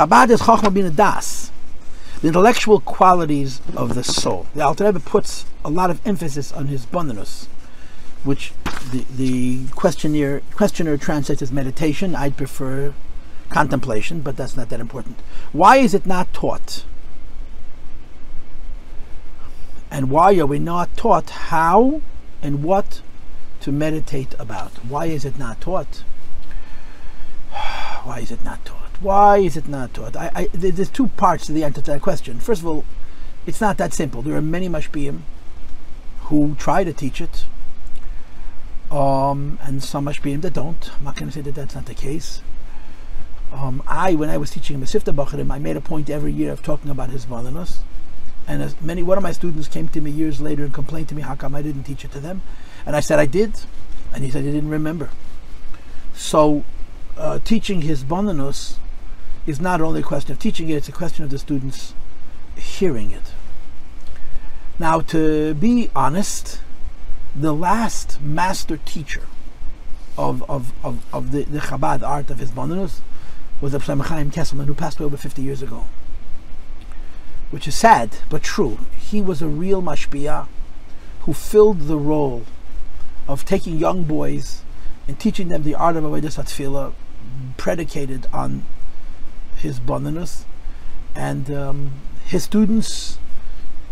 Chabad is Chochmah Bina Das, the intellectual qualities of the soul. The Alter Rebbe puts a lot of emphasis on hisbonenus, which the, the questionnaire questioner translates as meditation. I'd prefer contemplation, but that's not that important. Why is it not taught? And why are we not taught how and what to meditate about? Why is it not taught? Why is it not taught? Why is it not taught? I, I, there's two parts to the answer to that question. First of all, it's not that simple. There are many mashpiyim who try to teach it, um, and some mashpiyim that don't. I'm not going to say that that's not the case. Um, I, when I was teaching Mesivta Bacharim, I made a point every year of talking about hisbonenus. And as many, one of my students came to me years later and complained to me how come I didn't teach it to them. And I said I did, and he said he didn't remember. So, uh, teaching hisbonenus is not only a question of teaching it; it's a question of the students hearing it. Now, to be honest, the last master teacher of of, of, of the, the Chabad art of hisbonenus was the Chaim Kesselman, who passed away over 50 years ago. Which is sad, but true. He was a real mashpia who filled the role of taking young boys and teaching them the art of Avodah Tefillah, predicated on hisbonenus, and um, his students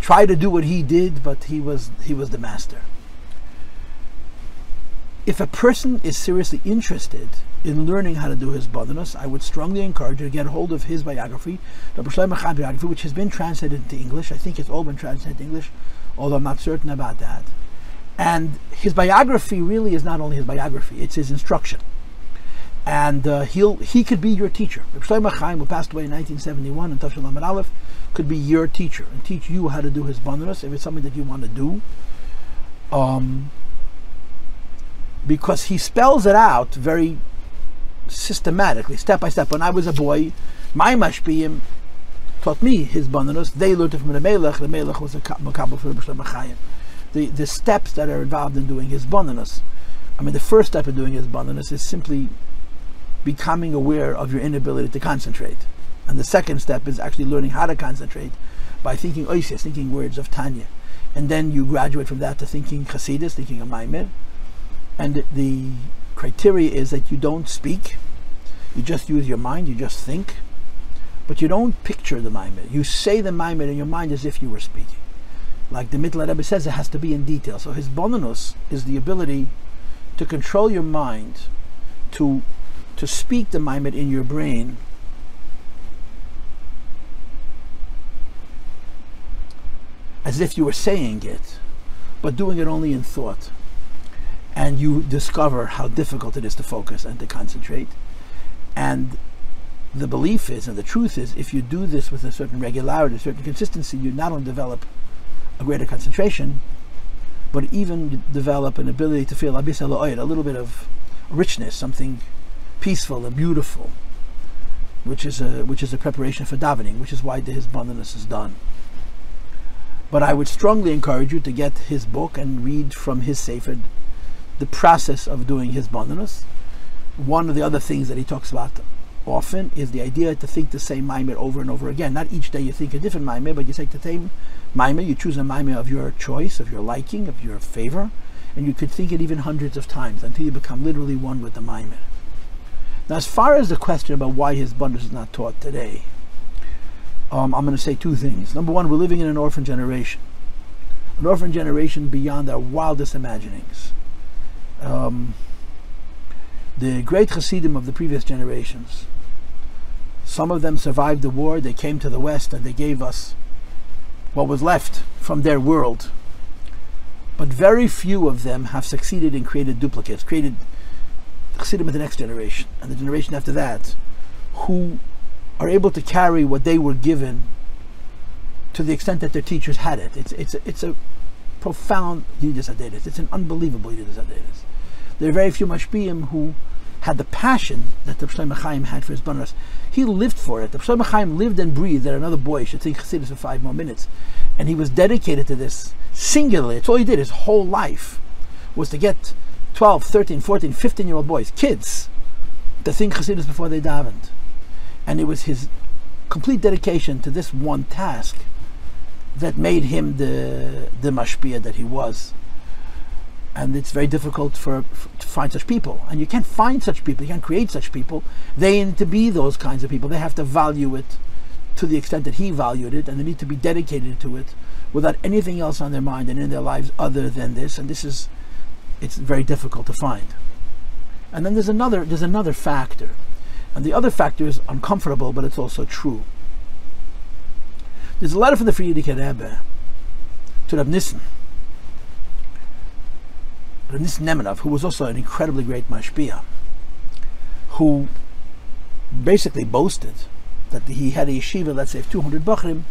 tried to do what he did, but he was he was the master. If a person is seriously interested in learning how to do hisbonenus, I would strongly encourage you to get hold of his biography, the Shlomo biography, which has been translated into English. I think it's all been translated into English, although I'm not certain about that. And his biography really is not only his biography; it's his instruction and uh, he'll he could be your teacher. Shlomo Chaim, who passed away in 1971 in Tafshin Lamed Aleph, could be your teacher and teach you how to do hisbonenus if it's something that you want to do. Um, because he spells it out very systematically, step by step. When I was a boy, my mashpiyim taught me hisbonenus. They learned it from the Melech. The Melech was a makabel for Shlomo Chaim. The the steps that are involved in doing hisbonenus. I mean, the first step in doing hisbonenus is simply becoming aware of your inability to concentrate. And the second step is actually learning how to concentrate by thinking oisis, thinking words of Tanya. And then you graduate from that to thinking Chasidus, thinking a Maimir. And the criteria is that you don't speak, you just use your mind, you just think, but you don't picture the Maimir. You say the Maimir in your mind as if you were speaking. Like the Mittler Rebbe says, it has to be in detail. So hisbonenus is the ability to control your mind to to speak the Maimir in your brain as if you were saying it, but doing it only in thought. And you discover how difficult it is to focus and to concentrate. And the belief is, and the truth is, if you do this with a certain regularity, a certain consistency, you not only develop a greater concentration, but even develop an ability to feel a little bit of richness, something peaceful and beautiful, which is a which is a preparation for davening, which is why the hisbonenus is done. But I would strongly encourage you to get his book and read from his sefer the process of doing hisbonenus. One of the other things that he talks about often is the idea to think the same maimer over and over again. Not each day you think a different maimer, but you take the same maimer, you choose a maimer of your choice, of your liking, of your favor, and you could think it even hundreds of times until you become literally one with the maimer. Now, as far as the question about why hisbonenus is not taught today, um, I'm going to say two things. Number one, we're living in an orphan generation, an orphan generation beyond our wildest imaginings. Um, the great Hasidim of the previous generations, some of them survived the war, they came to the West and they gave us what was left from their world. But very few of them have succeeded in creating duplicates, created Chassidim of the next generation and the generation after that, who are able to carry what they were given to the extent that their teachers had it. It's it's it's a profound Yiddish Adelis. It's an unbelievable Yiddish Adelis. There are very few Mashpiyim who had the passion that the Shlomo Chaim had for hisbonenus. He lived for it. The Shlomo Chaim lived and breathed that another boy should think Chassidus for five more minutes. And he was dedicated to this singularly. It's all he did his whole life was to get 12, 13, 14, 15 year old boys, kids, to think Chassidus before they davened. And it was his complete dedication to this one task that made him the the mashpia that he was. And it's very difficult for, for, to find such people, and you can't find such people. You can't create such people. They need to be those kinds of people. They have to value it to the extent that he valued it, and they need to be dedicated to it without anything else on their mind and in their lives other than this. And this is, it's very difficult to find. And then there's another there's another factor, and the other factor is uncomfortable, but it's also true. There's a letter from the Frierdiker Rebbe to Rab Nissen. Rab Nissen Nemanov, who was also an incredibly great mashpia, who basically boasted that he had a yeshiva, let's say, of 200 bachrim,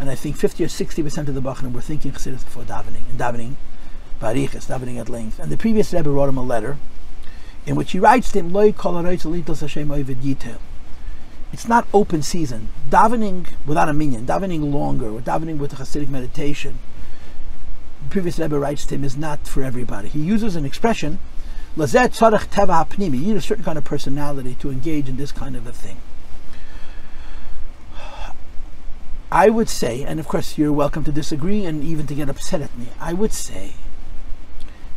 and I think 50 or 60 percent of the bachrim were thinking chassidus before davening, and davening barichas, davening at length. And the previous Rebbe wrote him a letter in which he writes to him, Loi it's not open season. Davening without a minyan, davening longer, or davening with a Hasidic meditation, the previous Rebbe writes to him, is not for everybody. He uses an expression, Lazet teva hapnimi. You need a certain kind of personality to engage in this kind of a thing. I would say, and of course you're welcome to disagree and even to get upset at me, I would say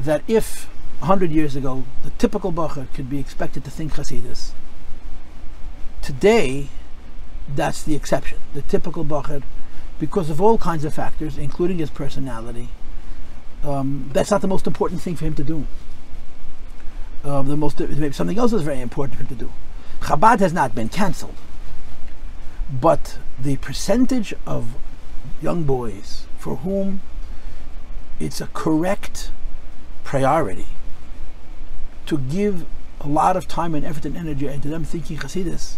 that if 100 years ago the typical bacher could be expected to think Hasidus, Today, that's the exception. The typical Bacher, because of all kinds of factors, including his personality, um, that's not the most important thing for him to do. Uh, the most maybe something else is very important for him to do. Chabad has not been cancelled, but the percentage of young boys for whom it's a correct priority to give a lot of time and effort and energy into them thinking Hasidus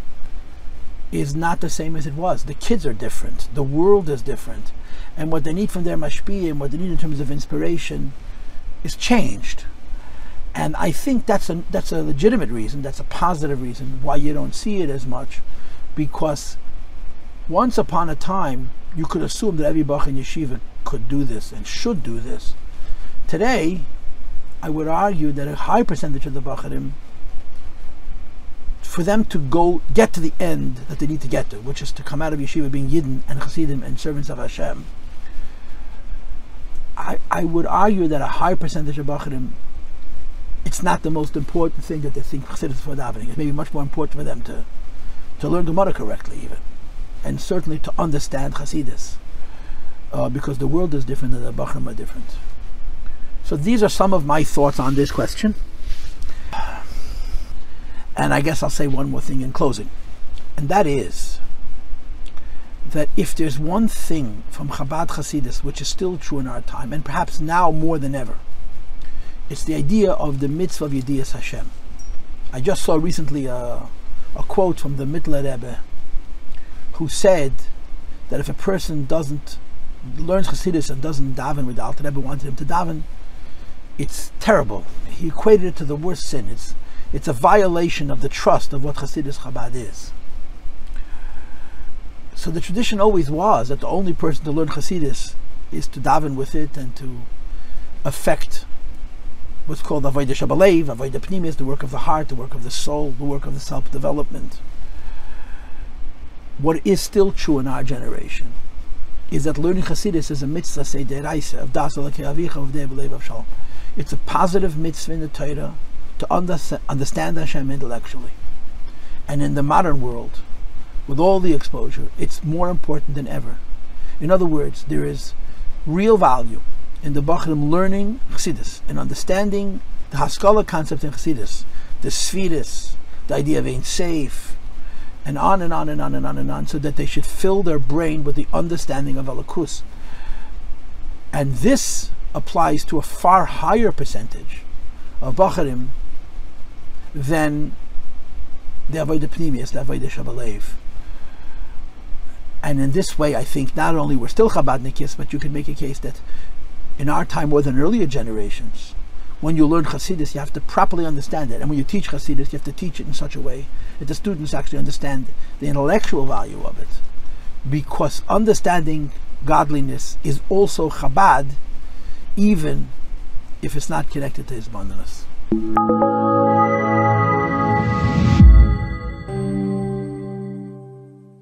is not the same as it was. The kids are different. The world is different. And what they need from their mashpi and what they need in terms of inspiration is changed. And I think that's a, that's a legitimate reason, that's a positive reason why you don't see it as much. Because once upon a time, you could assume that every Bach in Yeshiva could do this and should do this. Today, I would argue that a high percentage of the Bacharim for them to go get to the end that they need to get to, which is to come out of yeshiva being yidden and chassidim and servants of Hashem. I, I would argue that a high percentage of bacharim, it's not the most important thing that they think chassidus for davening. It's maybe much more important for them to to learn Gemara correctly, even, and certainly to understand chassidus, uh, because the world is different and the bacharim are different. So these are some of my thoughts on this question. And I guess I'll say one more thing in closing, and that is that if there's one thing from Chabad Hasidus which is still true in our time, and perhaps now more than ever, it's the idea of the mitzvah of Yediyas Hashem. I just saw recently a, a quote from the Mittler Rebbe who said that if a person doesn't learns Hasidus and doesn't daven with the Alter Rebbe wanted him to daven, it's terrible. He equated it to the worst sin. It's it's a violation of the trust of what Hasidus Chabad is. So the tradition always was that the only person to learn Hasidus is to daven with it and to affect what's called Avodah Shabalev, Avodah Pnimis, the work of the heart, the work of the soul, the work of the self-development. What is still true in our generation is that learning Hasidus is a mitzvah, say, deraisa, of das of of shalom. It's a positive mitzvah in the Torah to understand Hashem intellectually. And in the modern world, with all the exposure, it's more important than ever. In other words, there is real value in the Bachrim learning Chassidus and understanding the Haskalah concept in Chassidus, the Sfiris, the idea of Ein Sof, and on and on and on and on and on, so that they should fill their brain with the understanding of Elokus. And this applies to a far higher percentage of Bacharim than the Avodah Pnimius, the Avodah Shabalev. And in this way, I think not only we're still Chabadnikis, but you can make a case that in our time more than earlier generations, when you learn Hasidus, you have to properly understand it. And when you teach Hasidus, you have to teach it in such a way that the students actually understand the intellectual value of it. Because understanding godliness is also Chabad, even if it's not connected to hisbonenus.